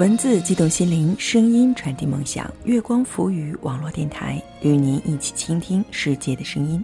文字激动心灵，声音传递梦想。月光浮语网络电台与您一起倾听世界的声音。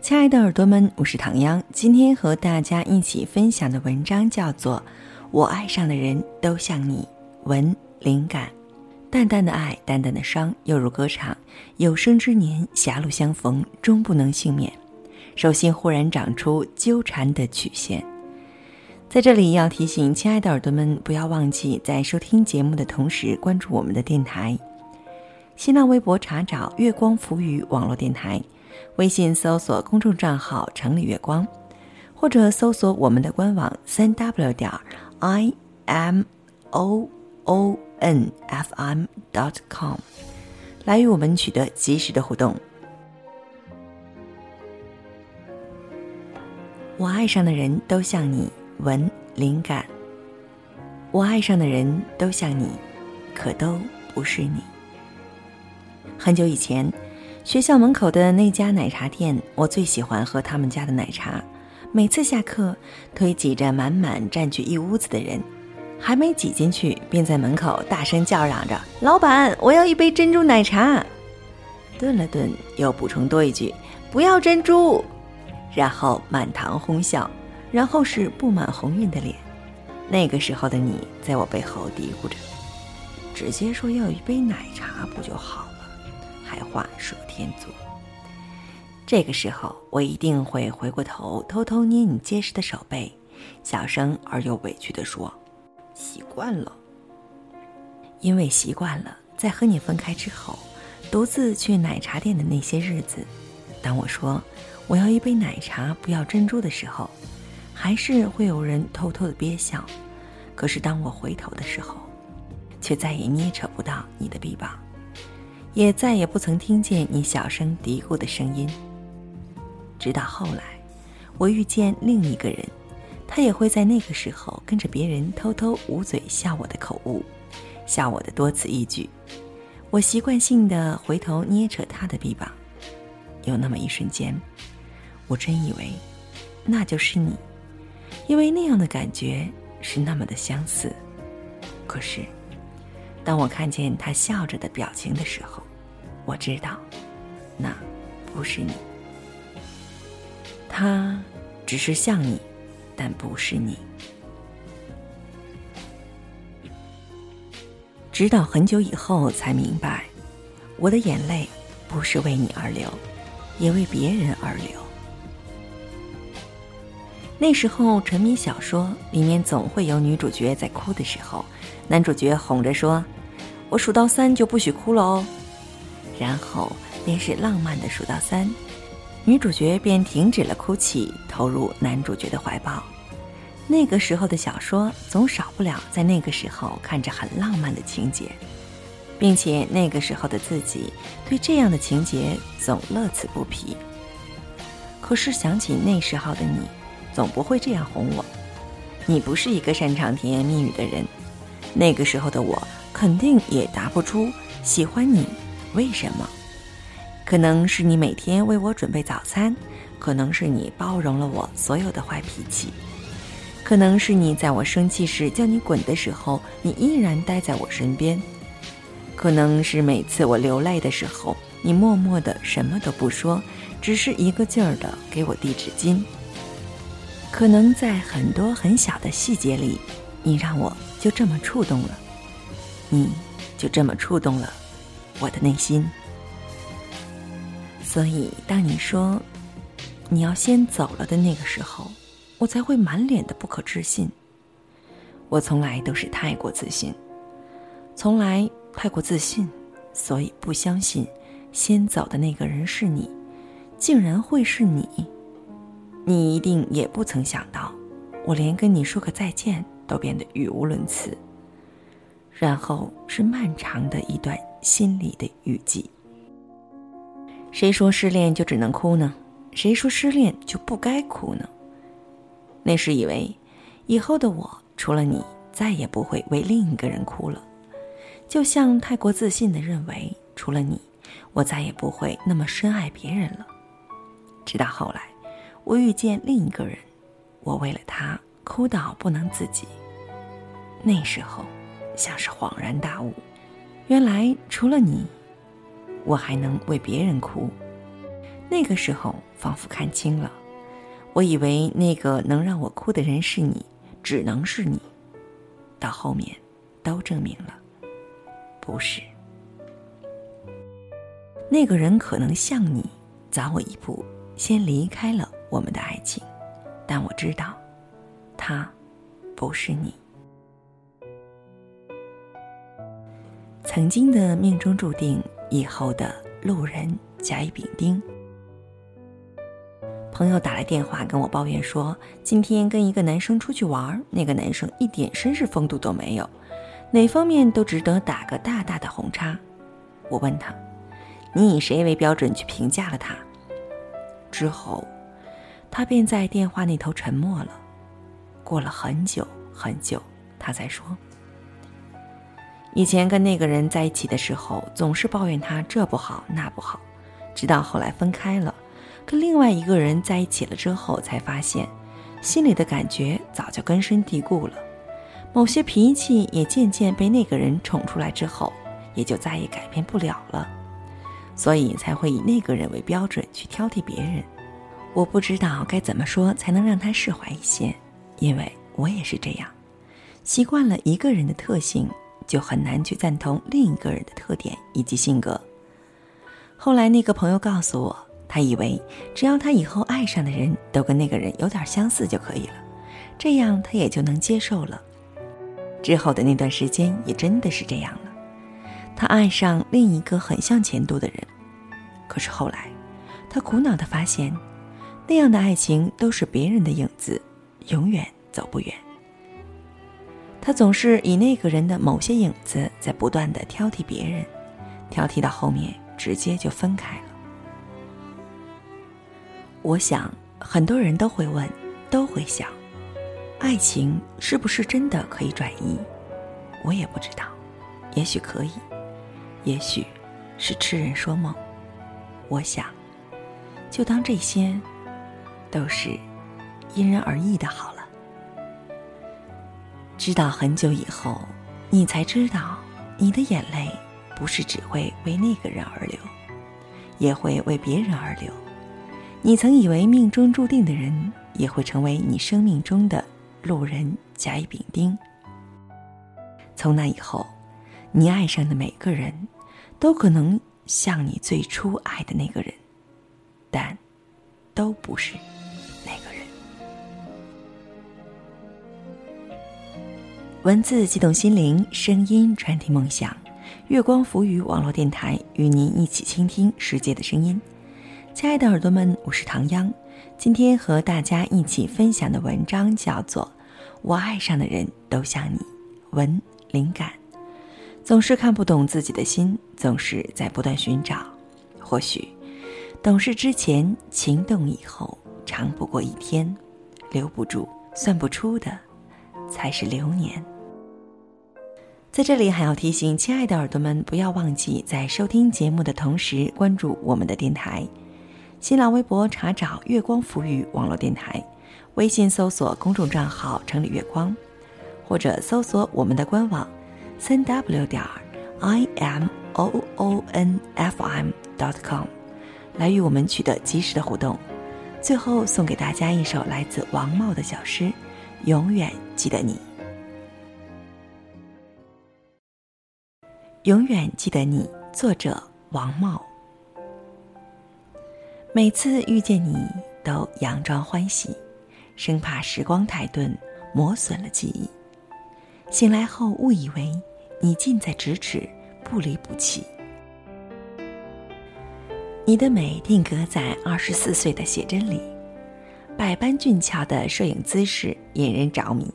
亲爱的耳朵们，我是唐央。今天和大家一起分享的文章叫做《我爱上的人都像你》，文灵感。淡淡的爱，淡淡的伤，犹如歌唱。有生之年，狭路相逢，终不能幸免。手心忽然长出纠缠的曲线。在这里要提醒亲爱的耳朵们，不要忘记在收听节目的同时关注我们的电台。新浪微博查找“月光浮语”网络电台，微信搜索公众账号“城里月光”，或者搜索我们的官网三 w 点 i m o o n f m dot com，来与我们取得及时的互动。我爱上的人都像你。文灵感，我爱上的人都像你，可都不是你。很久以前，学校门口的那家奶茶店，我最喜欢喝他们家的奶茶。每次下课，推挤着满满占据一屋子的人，还没挤进去，便在门口大声叫嚷着：“老板，我要一杯珍珠奶茶。”顿了顿，又补充多一句：“不要珍珠。”然后满堂哄笑。然后是布满红晕的脸，那个时候的你在我背后嘀咕着：“直接说要一杯奶茶不就好了，还画蛇添足。”这个时候，我一定会回过头，偷偷捏你结实的手背，小声而又委屈地说：“习惯了。”因为习惯了，在和你分开之后，独自去奶茶店的那些日子，当我说我要一杯奶茶，不要珍珠的时候。还是会有人偷偷的憋笑，可是当我回头的时候，却再也捏扯不到你的臂膀，也再也不曾听见你小声嘀咕的声音。直到后来，我遇见另一个人，他也会在那个时候跟着别人偷偷捂嘴笑我的口误，笑我的多此一举。我习惯性的回头捏扯他的臂膀，有那么一瞬间，我真以为那就是你。因为那样的感觉是那么的相似，可是，当我看见他笑着的表情的时候，我知道，那不是你。他只是像你，但不是你。直到很久以后才明白，我的眼泪不是为你而流，也为别人而流。那时候沉迷小说，里面总会有女主角在哭的时候，男主角哄着说：“我数到三就不许哭了哦。”然后便是浪漫的数到三，女主角便停止了哭泣，投入男主角的怀抱。那个时候的小说总少不了在那个时候看着很浪漫的情节，并且那个时候的自己对这样的情节总乐此不疲。可是想起那时候的你。总不会这样哄我，你不是一个擅长甜言蜜语的人。那个时候的我肯定也答不出喜欢你为什么。可能是你每天为我准备早餐，可能是你包容了我所有的坏脾气，可能是你在我生气时叫你滚的时候，你依然待在我身边，可能是每次我流泪的时候，你默默的什么都不说，只是一个劲儿的给我递纸巾。可能在很多很小的细节里，你让我就这么触动了，你就这么触动了我的内心。所以，当你说你要先走了的那个时候，我才会满脸的不可置信。我从来都是太过自信，从来太过自信，所以不相信先走的那个人是你，竟然会是你。你一定也不曾想到，我连跟你说个再见都变得语无伦次。然后是漫长的一段心里的雨季。谁说失恋就只能哭呢？谁说失恋就不该哭呢？那时以为，以后的我除了你，再也不会为另一个人哭了。就像太过自信的认为，除了你，我再也不会那么深爱别人了。直到后来。我遇见另一个人，我为了他哭到不能自己。那时候，像是恍然大悟，原来除了你，我还能为别人哭。那个时候，仿佛看清了，我以为那个能让我哭的人是你，只能是你。到后面，都证明了，不是。那个人可能像你，早我一步先离开了我们的爱情，但我知道，他不是你。曾经的命中注定，以后的路人甲乙丙丁。朋友打来电话跟我抱怨说，今天跟一个男生出去玩，那个男生一点绅士风度都没有，哪方面都值得打个大大的红叉。我问他：“你以谁为标准去评价了他？”之后，他便在电话那头沉默了。过了很久很久，他才说：“以前跟那个人在一起的时候，总是抱怨他这不好那不好，直到后来分开了。”跟另外一个人在一起了之后，才发现，心里的感觉早就根深蒂固了，某些脾气也渐渐被那个人宠出来之后，也就再也改变不了了，所以才会以那个人为标准去挑剔别人。我不知道该怎么说才能让他释怀一些，因为我也是这样，习惯了一个人的特性，就很难去赞同另一个人的特点以及性格。后来那个朋友告诉我。他以为只要他以后爱上的人都跟那个人有点相似就可以了，这样他也就能接受了。之后的那段时间也真的是这样了，他爱上另一个很像前度的人，可是后来，他苦恼的发现，那样的爱情都是别人的影子，永远走不远。他总是以那个人的某些影子在不断的挑剔别人，挑剔到后面直接就分开了。我想，很多人都会问，都会想，爱情是不是真的可以转移？我也不知道，也许可以，也许是痴人说梦。我想，就当这些都是因人而异的好了。直到很久以后，你才知道，你的眼泪不是只会为那个人而流，也会为别人而流。你曾以为命中注定的人，也会成为你生命中的路人甲乙丙丁。从那以后，你爱上的每个人，都可能像你最初爱的那个人，但都不是文字激动心灵，声音传递梦想。月光浮语网络电台与您一起倾听世界的声音。亲爱的耳朵们，我是唐央。今天和大家一起分享的文章叫做《我爱上的人都像你》，文灵感。总是看不懂自己的心，总是在不断寻找。或许，懂事之前，情动以后，长不过一天。留不住、算不出的，才是流年。在这里，还要提醒亲爱的耳朵们，不要忘记在收听节目的同时，关注我们的电台。新浪微博查找“月光浮语”网络电台，微信搜索公众账号“城里月光”，或者搜索我们的官网“三 w 点儿 i m o o n f m dot com”，来与我们取得及时的互动。最后送给大家一首来自王茂的小诗《永远记得你》，永远记得你。作者王茂。每次遇见你，都佯装欢喜，生怕时光太钝，磨损了记忆。醒来后，误以为你近在咫尺，不离不弃。你的美定格在二十四岁的写真里，百般俊俏的摄影姿势引人着迷，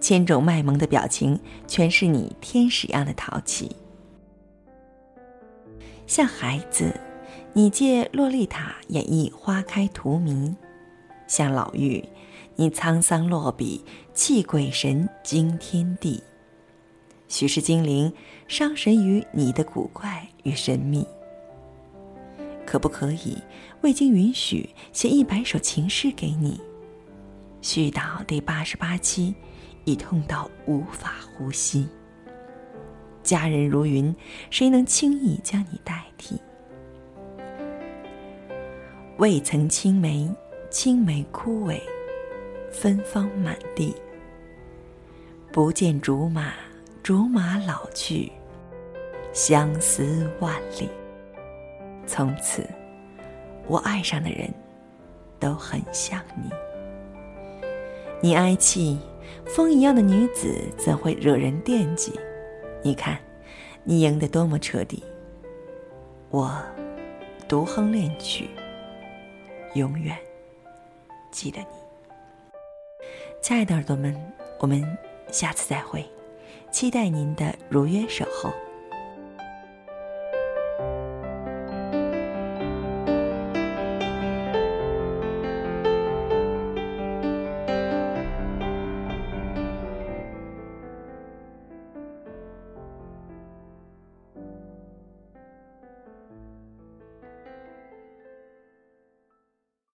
千种卖萌的表情全是你天使样的淘气，像孩子。你借洛丽塔演绎花开荼蘼，像老妪，你沧桑落笔泣鬼神惊天地。许是精灵伤神于你的古怪与神秘。可不可以未经允许写一百首情诗给你？续到第八十八期，已痛到无法呼吸。佳人如云，谁能轻易将你代替？未曾青梅，青梅枯萎，芬芳满地。不见竹马，竹马老去，相思万里。从此，我爱上的人，都很像你。你哀泣，风一样的女子怎会惹人惦记？你看，你赢得多么彻底。我独哼恋曲，永远记得你。亲爱的耳朵们，我们下次再会，期待您的如约守候。